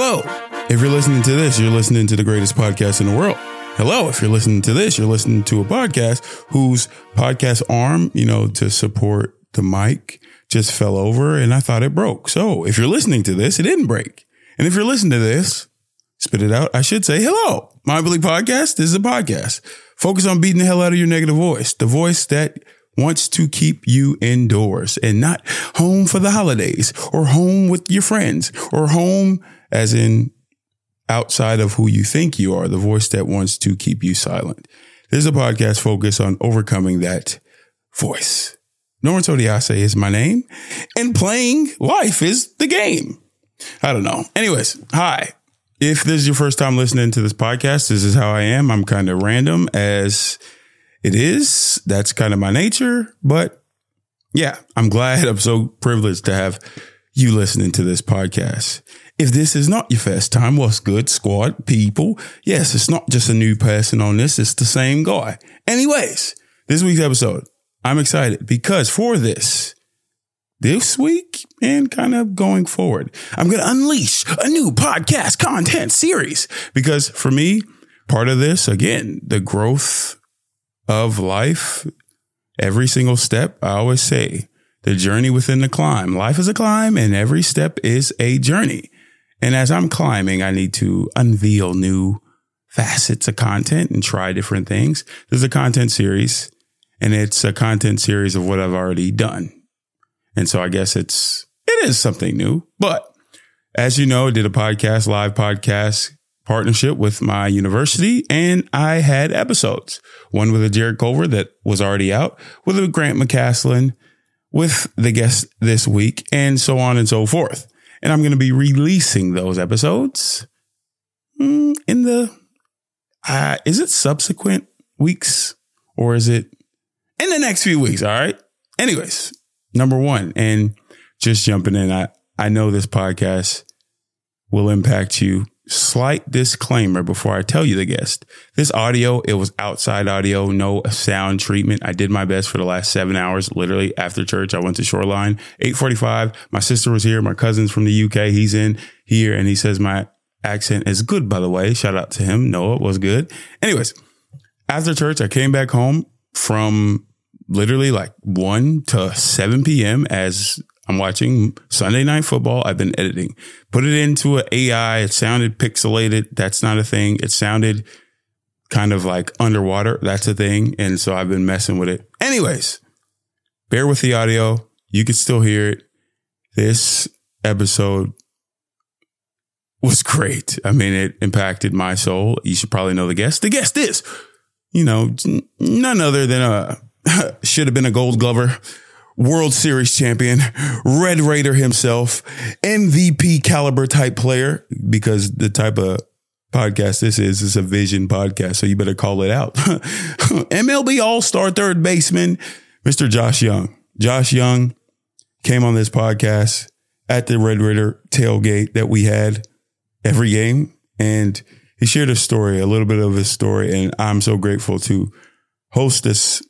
Hello. If you're listening to this, you're listening to the greatest podcast in the world. Hello. If you're listening to this, you're listening to a podcast whose podcast arm, you know, to support the mic just fell over and I thought it broke. So if you're listening to this, it didn't break. And if you're listening to this, spit it out. I should say, hello, Mind Bully podcast. This is a podcast. Focus on beating the hell out of your negative voice, the voice that wants to keep you indoors and not home for the holidays or home with your friends or home as in outside of who you think you are, the voice that wants to keep you silent. This is a podcast focused on overcoming that voice. Norman Todiase is my name and playing life is the game. I don't know. Anyways, hi. If this is your first time listening to this podcast, this is how I am. I'm kind of random as it is. That's kind of my nature. But yeah, I'm glad. I'm so privileged to have you listening to this podcast. If this is not your first time, what's good, squad people? Yes, it's not just a new person on this. It's the same guy. Anyways, this week's episode, I'm excited because for this, this week and kind of going forward, I'm going to unleash a new podcast content series because for me, part of this, again, the growth of life, every single step, I always say the journey within the climb. Life is a climb and every step is a journey. And as I'm climbing, I need to unveil new facets of content and try different things. There's a content series and it's a content series of what I've already done. And so I guess it's, it is something new, but as you know, I did a podcast, live podcast partnership with my university and I had episodes, one with a Jared Culver that was already out with a Grant McCaslin with the guest this week and so on and so forth. And I'm going to be releasing those episodes mm, in the, uh, is it subsequent weeks or is it in the next few weeks. All right. Anyways, number one, and just jumping in, I, I know this podcast will impact you. Slight disclaimer before I tell you the guest. This audio, it was outside audio, no sound treatment. I did my best for the last seven hours. Literally after church, I went to Shoreline, 845. My sister was here. My cousin's from the UK. He's in here and he says my accent is good, by the way. Shout out to him. Noah was good. Anyways, after church, I came back home from literally like 1 to 7 p.m. as I'm watching Sunday night football. I've been editing, put it into an AI. It sounded pixelated. That's not a thing. It sounded kind of like underwater. That's a thing. And so I've been messing with it. Anyways, bear with the audio. You can still hear it. This episode was great. I mean, it impacted my soul. You should probably know the guest. The guest is, you know, none other than uh, a should have been a gold glover, World Series champion, Red Raider himself, MVP caliber type player, because the type of podcast this is is a vision podcast. So you better call it out. MLB All Star third baseman, Mr. Josh Jung. Josh Jung came on this podcast at the Red Raider tailgate that we had every game. And he shared a story, a little bit of his story. And I'm so grateful to host this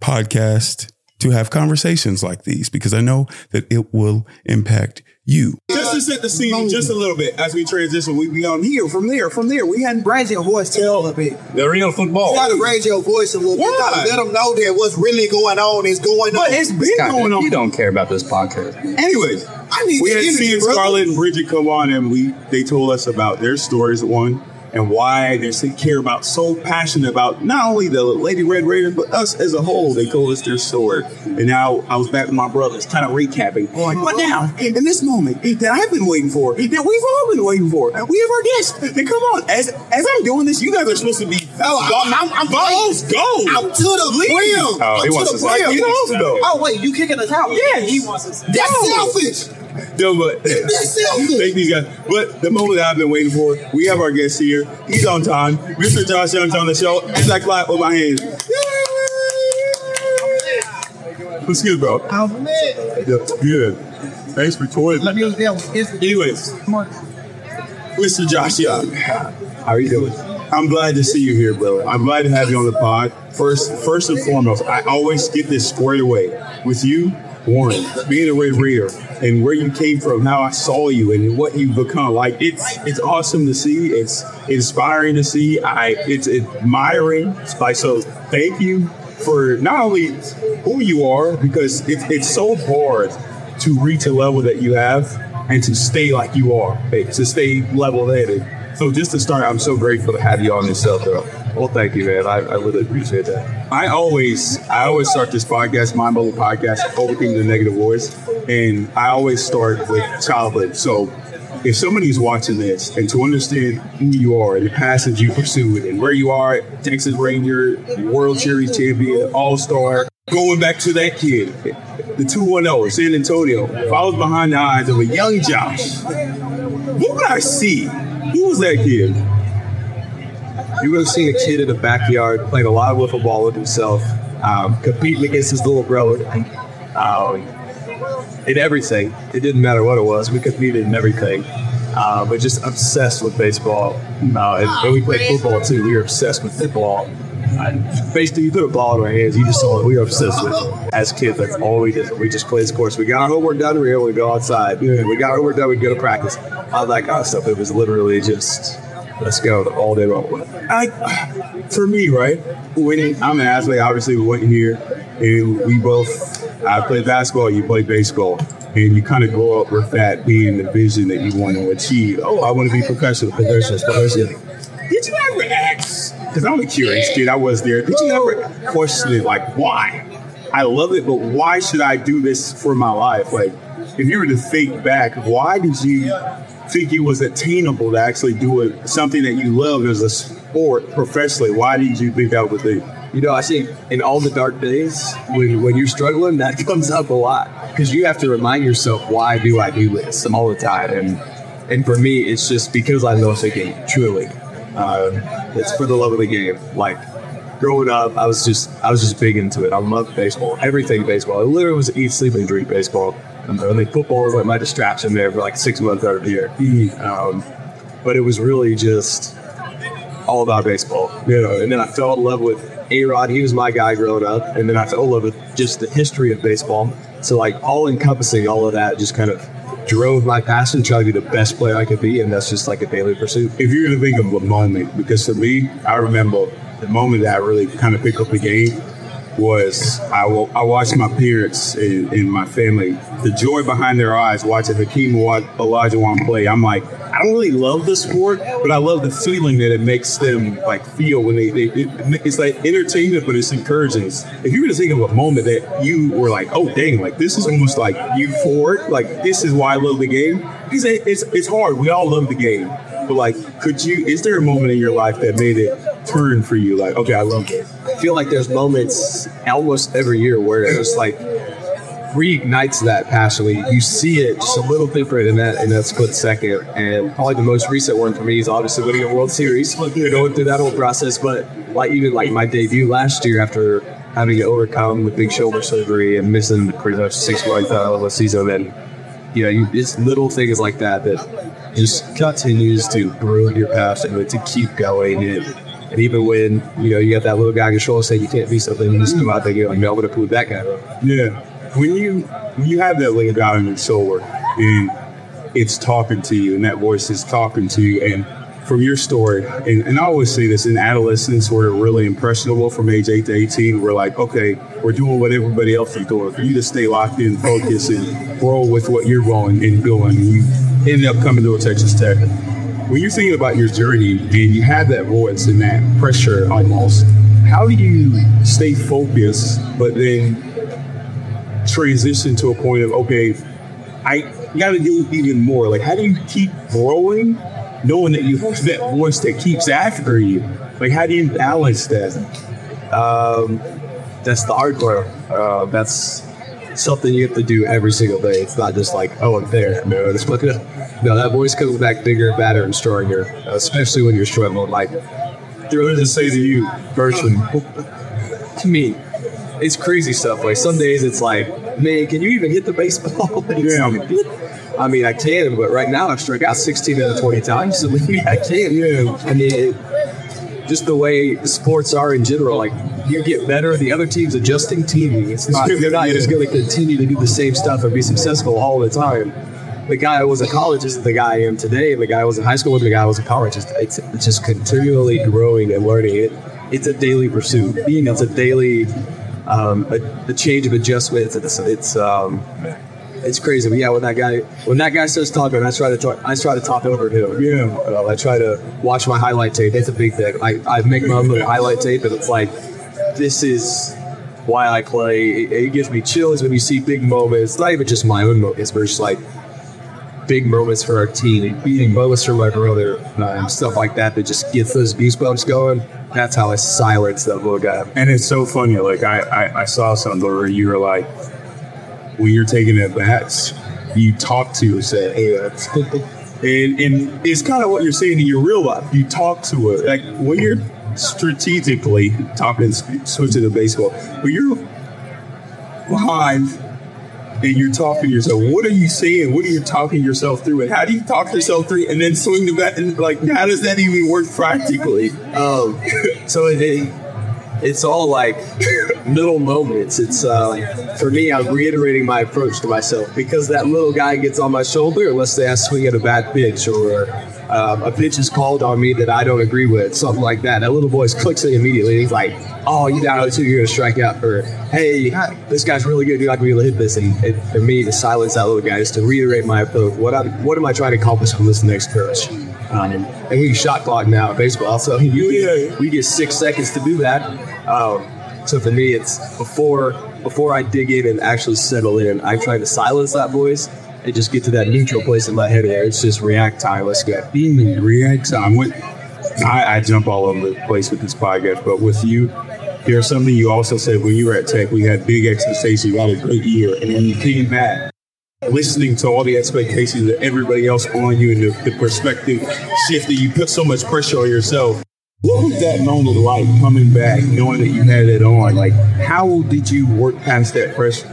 podcast to have conversations like these because I know that it will impact you. Just to set the scene just a little bit as we transition, we be on here from there, from there. We hadn't raise your voice tell a little bit. The real football. You gotta raise your voice a little bit. Why? Let them know that what's really going on is going But on. it's been going on. You don't care about this podcast. Anyways, I need we the had energy, seen. Scarlett and Bridget come on, and we they told us about their stories. One and why they so care about so passionate about not only the Lady Red Raiders but us as a whole. They told us their story, and now I was back with my brothers, kind of recapping. But now, in this moment that I've been waiting for, that we've all been waiting for, we have our guests. Then come on, as as I'm doing this, you guys are supposed to be. Oh, I'm, I'm, I'm Balls go. I'm to the rim. Oh, he wants to say- brim. You know, though. Oh wait, you kicking us out? Yeah, he wants to us. That's selfish. No, but thank these guys. But the moment that I've been waiting for, we have our guest here. He's on time. Mr. Josh Jung's on the show. As I clap with my hands. Excuse me, bro. Yeah, good. Thanks for toiling. Let me. Anyways, Come on. Mr. Josh Jung, how are you doing? I'm glad to see you here, brother. I'm glad to have you on the pod. First, first and foremost, I always get this squared away with you. Warren, being a Red Raider, and where you came from, how I saw you, and what you've become. Like it's it's awesome to see. It's inspiring to see. I it's admiring. So, thank you for not only who you are because it's it's so hard to reach a level that you have and to stay like you are, to stay level headed. So just to start, I'm so grateful to have you on this show, though. Well, thank you, man. I, I really appreciate that. I always, I always start this podcast, Mind Bully Podcast, overcoming the negative voice, and I always start with childhood. So, if somebody's watching this and to understand who you are and the passions you pursued and where you are, Texas Ranger, World Series champion, All Star, going back to that kid, the 210, San Antonio, if I was behind the eyes of a young Josh, what would I see? Who was that kid? You're going to see a kid in the backyard playing a lot of wiffle ball with himself, um, competing against his little brother. Um, in everything. It didn't matter what it was. We competed in everything. Uh, but just obsessed with baseball. Uh, and, and we played football too. We were obsessed with football. Basically, you put a ball in our hands, you just saw it. We were obsessed with it. As kids, that's all we did. We just played sports. We got our homework done, we were able to go outside. We got our homework done, we'd go to practice. All that kind of stuff. It was literally just let's go all day long. I, for me, right? Winning, I'm an athlete. Obviously, we went here, and we both. I played basketball. You play baseball, and you kind of grow up with that being the vision that you want to achieve. Oh, I want to be professional, professional, professional. Did you ever ask? Because I'm a curious kid. I was there. Did you ever question it, like why? I love it, but why should I do this for my life? Like, if you were to think back, why did you think it was attainable to actually do it, something that you love as a sport professionally? Why did you think that would be? You know, I think in all the dark days, when, when you're struggling, that comes up a lot because you have to remind yourself, why do I do this all the time? And and for me, it's just because I love the game, truly. Um, it's for the love of the game. Like growing up, I was just I was just big into it. I loved baseball, everything baseball. I literally was eat, sleep, and drink baseball. I think football was like my distraction there for like six months out of the year. Um, but it was really just all about baseball, you know. And then I fell in love with A Rod. He was my guy growing up, and then I fell in love with just the history of baseball. So like all encompassing all of that, just kind of drove my passion, trying to be the best player I could be, and that's just like a daily pursuit. If you're going to think of a moment, because to me, I remember the moment that I really kind of picked up the game was I, w- I watched my parents and, and, my family, the joy behind their eyes watching Hakeem Olajuwon play. I'm like, I don't really love the sport, but I love the feeling that it makes them like feel when they, they it, it's like entertainment, but it's encouraging. If you were to think of a moment that you were like, oh dang, like this is almost like euphoric, like this is why I love the game. Because it's it's hard. We all love the game, but like, could you? Is there a moment in your life that made it turn for you? Like, okay, I love it. I feel like there's moments almost every year where it's just like reignites that passion. You see it just a little different in that in that split second. And probably the most recent one for me is obviously winning a World Series, going through that whole process. But like even like my debut last year after having to overcome the big shoulder surgery and missing pretty much six months out of the season, and you know, you, it's little things like that that just continues to grow your passion to keep going. And, and even when you know you have that little guy on your saying you can't be something, you just come out there and like, "No, I'm to prove that guy." Yeah when you when you have that little guy in your shoulder and it's talking to you and that voice is talking to you and from your story and, and I always say this in adolescence we're really impressionable from age 8 to 18 we're like okay we're doing what everybody else is doing for you to stay locked in focus and roll with what you're going and doing you end up coming to Texas Tech when you're thinking about your journey and you have that voice and that pressure almost how do you stay focused but then transition to a point of okay, I got to do even more. Like, how do you keep growing, knowing that you have that voice that keeps after you? Like, how do you balance that? Um, that's the hard part. Uh, that's something you have to do every single day. It's not just like, oh, I'm there. No, it's like, no, that voice comes back bigger, badder, and stronger, uh, especially when you're struggling. Like, they're to say to you, person, to me, it's crazy stuff. Like some days it's like, man, can you even hit the baseball? yeah. I mean, I can, but right now I've struck out 16 out of 20 times. So I can't. Yeah. I mean, it, just the way sports are in general, like you get better. The other team's adjusting TV. It's not, they're not just going to continue to do the same stuff and be successful all the time. The guy I was in college isn't the guy I am today. The guy I was in high school with the guy I was in college. It's, it's, just continually growing and learning. It, it's a daily pursuit. Being It's a daily um, a, a change of adjustments. It's, it's um, it's crazy. But yeah, when that guy when that guy starts talking, I try to talk, I try to talk over him. Yeah. I try to watch my highlight tape. That's a big thing. I, I make my own highlight tape, and it's like this is why I play. It, it gives me chills when you see big moments. Not even just my own moments, but just like big moments for our team, beating moments for my brother, um, stuff like that. That just gets those goosebumps going. That's how I silence that little guy. And it's so funny. Like I, I, I saw something where you were like, when you're taking at bats, you talk to yourself. And and it's kind of what you're saying in your real life. You talk to it. Like when you're strategically talking, switching to the baseball, when you're behind and you're talking yourself, what are you saying? What are you talking yourself through? And how do you talk yourself through and then swing the bat? And like, how does that even work practically? Um, so it, it, it's all like little moments. It's uh, for me, I'm reiterating my approach to myself because that little guy gets on my shoulder. Let's say I swing at a bad pitch or um, a pitch is called on me that I don't agree with, something like that. That little voice clicks in immediately. He's like, "Oh, you down 0 2, you're gonna strike out." Or, "Hey, this guy's really good. You're not gonna be able to hit this." And it, for me, to silence that little guy is to reiterate my approach. What I, what am I trying to accomplish on this next pitch? Um, and we shot clock now in baseball, so you, we get six seconds to do that. Um, so for me, it's before before I dig in and actually settle in, I try to silence that voice and just get to that neutral place in my head where it's just react time. Let's go. react time. I, I jump all over the place with this podcast, but with you, there's something you also said when you were at Tech. We had big expectations. You had a great year, and then you came back, listening to all the expectations of everybody else on you, and the, the perspective shifted. You put so much pressure on yourself. What was that moment like coming back, knowing that you had it on? Like, how did you work past that pressure?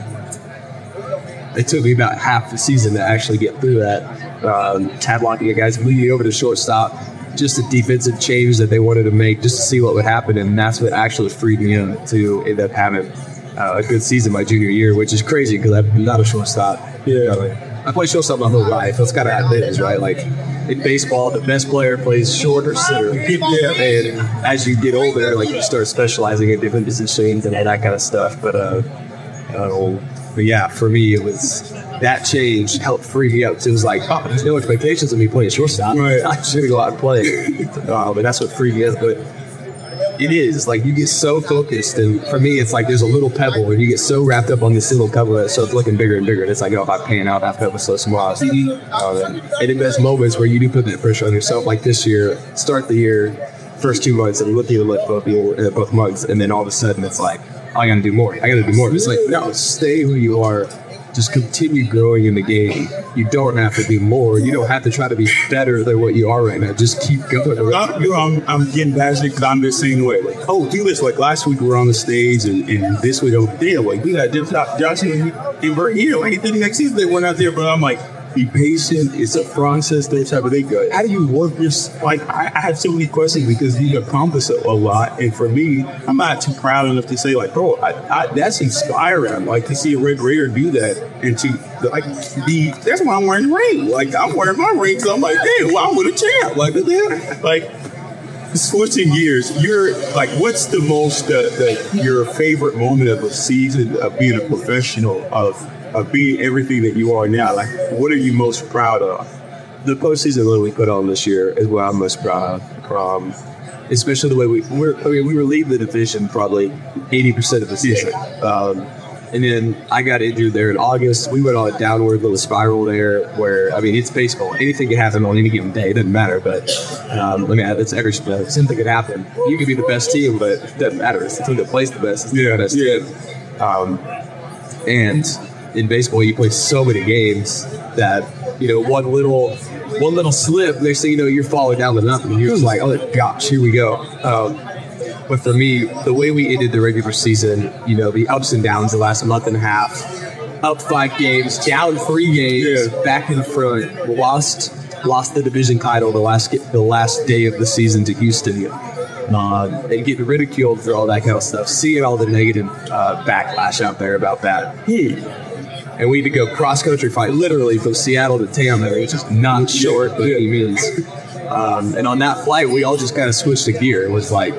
It took me about half the season to actually get through that. Um, tab locking guys, leading over to shortstop, just a defensive change that they wanted to make just to see what would happen, and that's what actually freed me up to end up having uh, a good season my junior year, which is crazy because I'm not a shortstop. Yeah. I play shortstop my whole life. That's kind of how it is, right? Like in baseball, the best player plays short or center. Yeah. And as you get older, like you start specializing in different positions and that kind of stuff. But uh, uh, but yeah, for me, it was that change helped free me up. So it was like, oh, there's no expectations of me playing shortstop. Right. I should go out and play. uh, but that's what freed me up. But it is like you get so focused, and for me, it's like there's a little pebble, and you get so wrapped up on this little pebble that so it's looking bigger and bigger. And it's like, oh, if I pan out, that pebble's so small. So, um, and in those moments where you do put that pressure on yourself, like this year, start the year, first two months, and look at the both uh, both months, and then all of a sudden it's like, oh, I got to do more. I got to do more. It's like, no, stay who you are. Just continue growing in the game. You don't have to do more. You don't have to try to be better than what you are right now. Just keep going. I'm, you know, I'm, I'm getting passionate because I'm the same way. Like, oh, do this. Like last week we were on the stage, and, and this week over there, like we got Johnson and, Bert here. Like the next season they went out there, but I'm like, be patient. It's a process. That type of thing. How do you work this? like? I, I have so many questions because you accomplish a, lot, and for me, I'm not too proud enough to say like, bro, I, I, that's inspiring. Like to see a Red Raider do that, and to like be. That's why I'm wearing the ring. Like I'm wearing my ring because I'm like, damn, well, I'm with a champ. Like, damn, like switching gears, you're like, what's the most uh, the, your favorite moment of a season of being a professional of of being everything that you are now? Like, what are you most proud of? the postseason that we put on this year is what I'm most proud of. Um, especially the way we we're, I mean, we were leading the division probably 80% of the season. Um, and then I got injured there in August. We went on a downward little spiral there where, I mean, it's baseball. Anything can happen on any given day. It doesn't matter. But, um, I mean, it's every sport. Something could happen. You could be the best team, but it doesn't matter. It's the team that plays the best. It's Yeah, the best yeah. team. Um, and in baseball, you play so many games that you know one little one little slip, next thing you know, you're falling down the nothing. You're just like, oh gosh, here we go. Um, but for me, the way we ended the regular season, you know, the ups and downs the last month and a half, up five games, down three games, Yeah. back in the front, lost lost the division title the last the last day of the season to Houston. uh, and getting ridiculed for all that kind of stuff, seeing all the negative uh, backlash out there about that. And we had to go cross country fight literally from Seattle to Tampa, which is not short by any means. Um, and on that flight, we all just kind of switched the gear. It was like,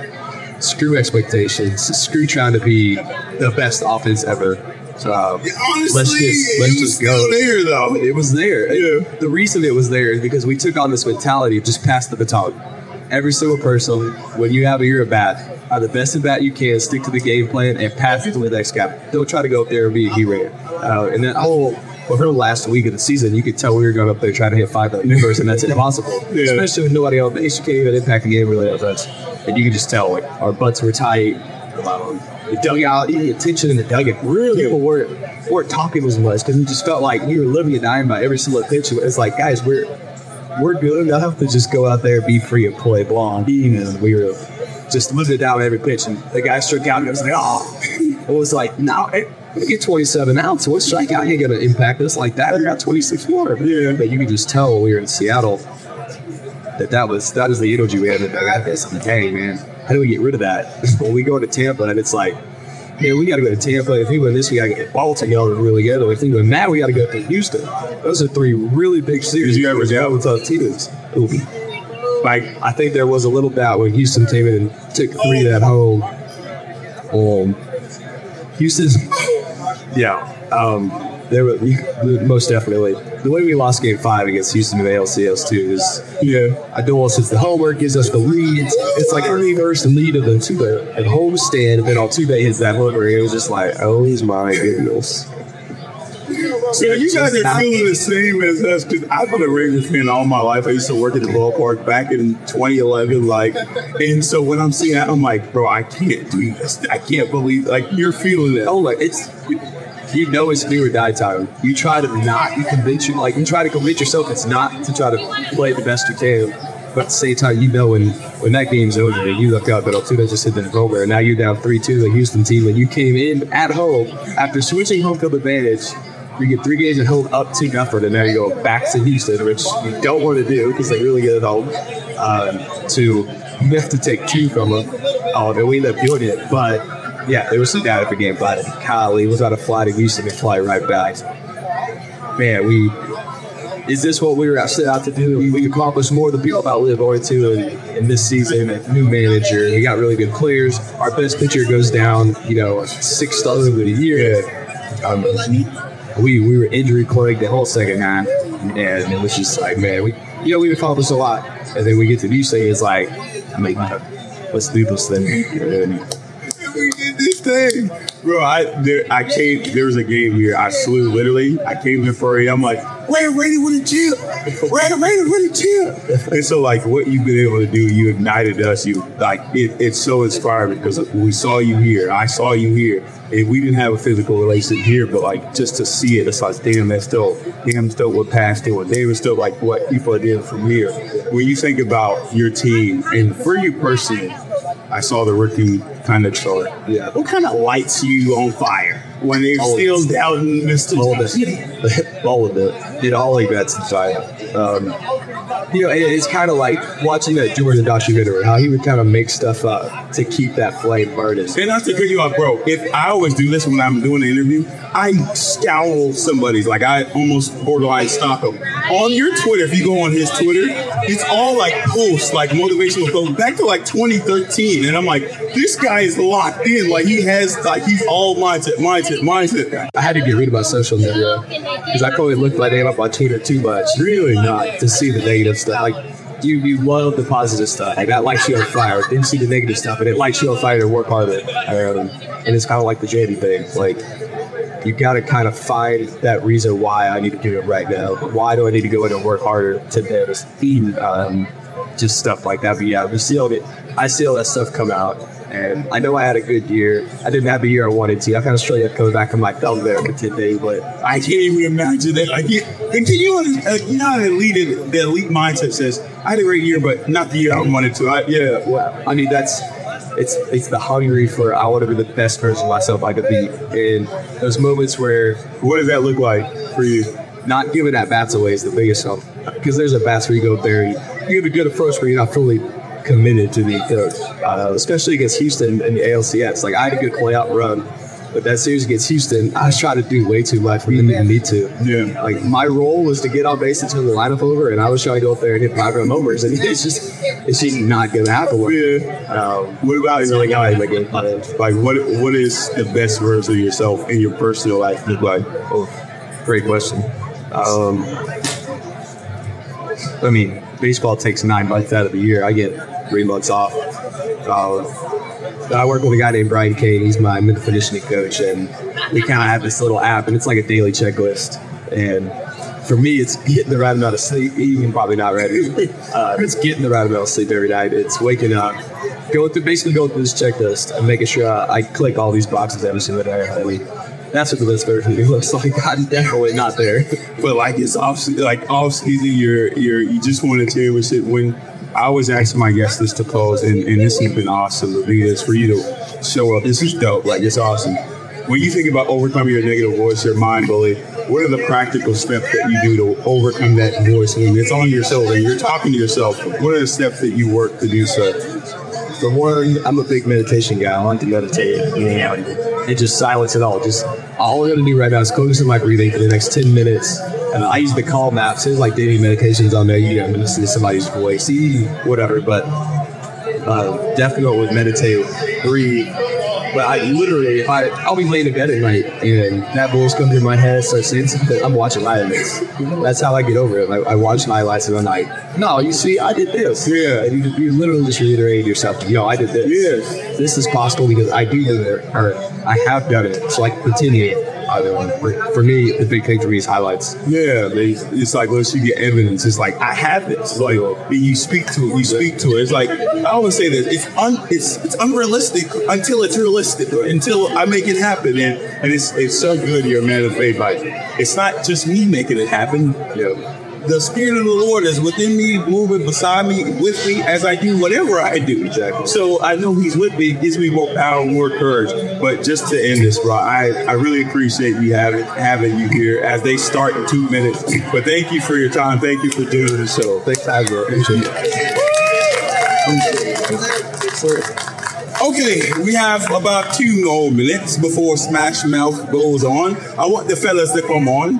screw expectations, screw trying to be the best offense ever. So um, Honestly, let's just let's it was just go. there though. It was there. Yeah. The reason it was there is because we took on this mentality of just pass the baton. Every single person, when you have a year at bat, are the best at bat you can, stick to the game plan, and pass it to the next guy. Don't try to go up there and be a hero. Uh, and then whole well, for the last week of the season, you could tell we were going up there trying to hit five numbers, and that's impossible. Yeah. Especially with nobody on base, you can't even impact the game really. That's and you can just tell like our butts were tight. Um, the dugout, the attention in the dugout. Really, people weren't weren't talking as much because it just felt like we were living and dying by every single pitch. It's like, guys, we're we're good enough to just go out there, be free and play ball and we were just living it down every pitch. And the guy struck out and was like, oh, it was like, no, it, we get 27 outs. So what strikeout ain't going to impact us like that? We got 26 more. Yeah. But you could just tell when we were in Seattle that that was that was the energy we had in the dugout. It's like, dang, man, how do we get rid of that? when we go to Tampa and it's like, yeah, we got to go to Tampa. If we win this, we got to get Baltimore really good. If we win that, we got to go to Houston. Those are three really big series. Did you ever doubt? with tough teams? Ooh. Like I think there was a little doubt when Houston came in and took three at home. Um, Houston, yeah, um, there were most definitely the way we lost Game Five against Houston in the ALCS too is Yeah. I do all since the homework gives us the lead. It's like we reversed the lead of the Tuba at home stand, and then Altuve hits that where it was just like, oh he's my goodness. So you guys are feeling the same as us because I've been a Rangers fan all my life. I used to work at the ballpark back in 2011, like, and so when I'm seeing that, I'm like, bro, I can't do this. I can't believe like you're feeling it. Oh, like it's you know it's do or die time. You try to not you convince you like you try to convince yourself it's not to try to play the best you can. But at the same time, you know when when that game's over, you look up and Altuve just hit the over, and now you're down three two the Houston team, and you came in at home after switching home field advantage. You get three games at home up two nothing, and now you go back to Houston, which you don't want to do because they really get it home. Um, to you have to take two from them. Oh, and we end up doing it, but yeah, there was some data for game, but Kylie was about to fly to Houston and fly right back. Man, we is this what we were set out to do? We, we accomplished more than people about live going to in, in this season. New manager, we got really good players. Our best pitcher goes down, you know, six stars of the year. Um, we we were injury plagued the whole second half, and it was just like, man, we you know we accomplished a lot, and then we get to Houston, it's like, I mean, let's do this thing. Thing, bro. I there, I came. There was a game here. I slew literally. I came in for. I'm like, we're ready with a chip. We're ready with a chip. And so, like, what you've been able to do, you ignited us. You like it, It's so inspiring because we saw you here. I saw you here. And we didn't have a physical relationship here, but like just to see it, it's like, damn, that's still, damn, still what passed, did, what David still like what people doing from here. When you think about your team and for you personally, I saw the rookie kind of chart. Yeah. What kind of lights you on fire when they're All still down in Mr. all of it, all of it, did all like that inside. Um, you know, it- it's kind of like watching that Jordan documentary, how he would kind of make stuff up to keep that flame burning. And not to cut you off, bro. If I always do this when I'm doing an interview, I scowl somebody's like I almost borderline stalk them. On your Twitter, if you go on his Twitter, it's all like posts, like motivational posts back to like 2013, and I'm like, this guy is locked in. Like he has, like he's all mindset, mindset, mindset. I had to get rid of my social media because I probably looked like name up on Twitter too much. Really not to see the negative stuff. Like you, you love the positive stuff. Like that lights you on fire. Then see the negative stuff, and it lights you on fire to work harder. Um, and it's kind of like the JD thing. Like you got to kind of find that reason why I need to do it right now. Why do I need to go in and work harder to this? Um, just stuff like that. But yeah, we. I see all that stuff come out. And I know I had a good year. I didn't have the year I wanted to. I kind of coming back on my thumb there for today, but I can't even imagine that. Like, and can you, uh, you know, the elite, the elite mindset says, I had a great year, but not the year I wanted to. I, yeah, well, I mean that's it's it's the hungry for I want to be the best version of myself I could be. And those moments where What does that look like for you? not giving that bats away is the biggest help. Because there's a bats where you go there, you have a good approach where you're not fully committed to being coach, uh, especially against Houston in the ALCS. Like I had a good play out run, but that series against Houston, I was trying to do way too much for them to even need to. Yeah. Like my role was to get on base and turn the lineup over, and I was trying to go up there and hit five run homers, and it's just it's just not gonna happen. Yeah. Um, What about it's really how I make it. like what what is the best version of yourself in your personal life look like? Oh, great question. Um, I mean, baseball takes nine months out of the year. I get three months off. I work with a guy named Brian Cain. He's my mental conditioning coach, and we kind of have this little app, and it's like a daily checklist. And for me, it's getting the right amount of sleep. Even probably not ready. Uh, it's getting the right amount of sleep every night. It's waking up, going through basically going through this checklist and making sure I click all these boxes every single day. I mean, that's what the list version of me looks like. I'm definitely not there. But like it's off like off season, you're you're you just want to championship when I always ask my guests this to close, and, and this has been awesome to do this for you to show up. This is dope. Like it's awesome. When you think about overcoming your negative voice, your mind bully, what are the practical steps that you do to overcome that voice when it's on your shoulder and you're talking to yourself? What are the steps that you work to do so? For one, I'm a big meditation guy. I like to meditate. You know, and just silence it all. Just all I'm gonna do right now is focus on my breathing for the next ten minutes. And I use the calm apps. There's like daily meditations on there. You know, listen to somebody's voice, see whatever. But uh, definitely would meditate, breathe. But I literally, if I, I'll be laying in bed at night and that voice comes in my head, starts saying something. I'm watching highlights. That's how I get over it. I, I watch highlights and I'm like, no, you see, I did this. Yeah. And you, you literally just reiterate yourself, yo, I did this. Yes. This is possible because I do do it, or I have done it. So I can continue either one. For, for me, the big thing for me is highlights. Yeah, they, it's like once you get evidence, it's like I have this. Like you speak to it, you speak to it. It's like I always say this: it's un, it's it's unrealistic until it's realistic, until I make it happen. And and it's it's so good. You're a man of faith. Like it's not just me making it happen. Yeah. The spirit of the Lord is within me, moving beside me, with me as I do whatever I do. Exactly. So I know He's with me, gives me more power, more courage. But just to end this, bro, I, I really appreciate you having having you here as they start in two minutes. But thank you for your time. Thank you for doing the show. Thanks me. Appreciate it. Okay, we have about two more minutes before Smash Mouth goes on. I want the fellas to come on.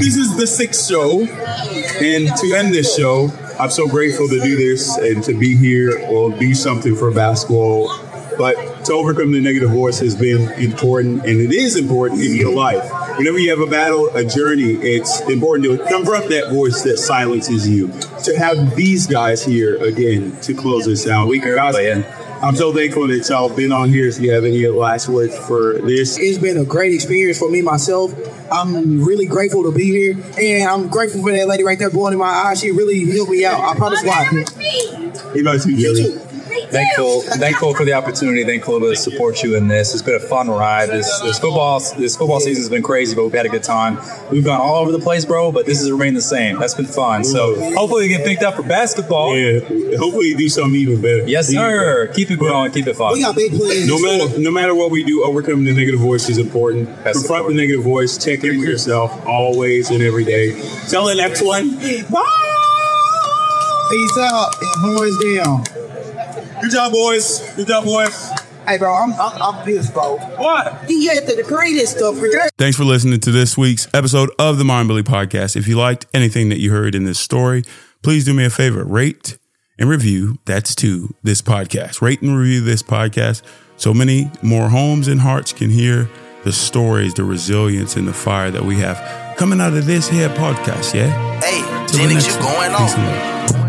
This is the sixth show, and to end this show, I'm so grateful to do this and to be here or do something for basketball. But to overcome the negative voice has been important, and it is important in your life. Whenever you have a battle, a journey, it's important to confront that voice that silences you. To have these guys here again to close this out, we guys. I'm so thankful that y'all been on here. If you have any last words for this, It's been a great experience for me myself. I'm really grateful to be here, and I'm grateful for that lady right there blowing in my eyes. She really helped me out. I promise why. Hey, about you, Jerry. thankful thankful for the opportunity thankful to support you in this it's been a fun ride this, this football this football season has been crazy but we've had a good time we've gone all over the place bro but this has remained the same that's been fun so hopefully we get picked up for basketball Yeah, hopefully you do something even better. yes sir keep it going keep it fun We got big plans. No matter no matter what we do, overcoming the negative voice is important. That's Confront the negative voice. Check in with yourself always and every day. Till the next one. Bye. Peace out and boys down. Good job, boys. Good job, boys. Hey, bro, I'm I'm, I'm pissed, bro. What? He had the greatest stuff. Thanks for listening to this week's episode of the Mind Bully Podcast. If you liked anything that you heard in this story, please do me a favor rate and review. That's to this podcast. Rate and review this podcast so many more homes and hearts can hear the stories, the resilience, and the fire that we have coming out of this here podcast. Yeah? Hey, Till the Genix, you one. going Peace on? and love.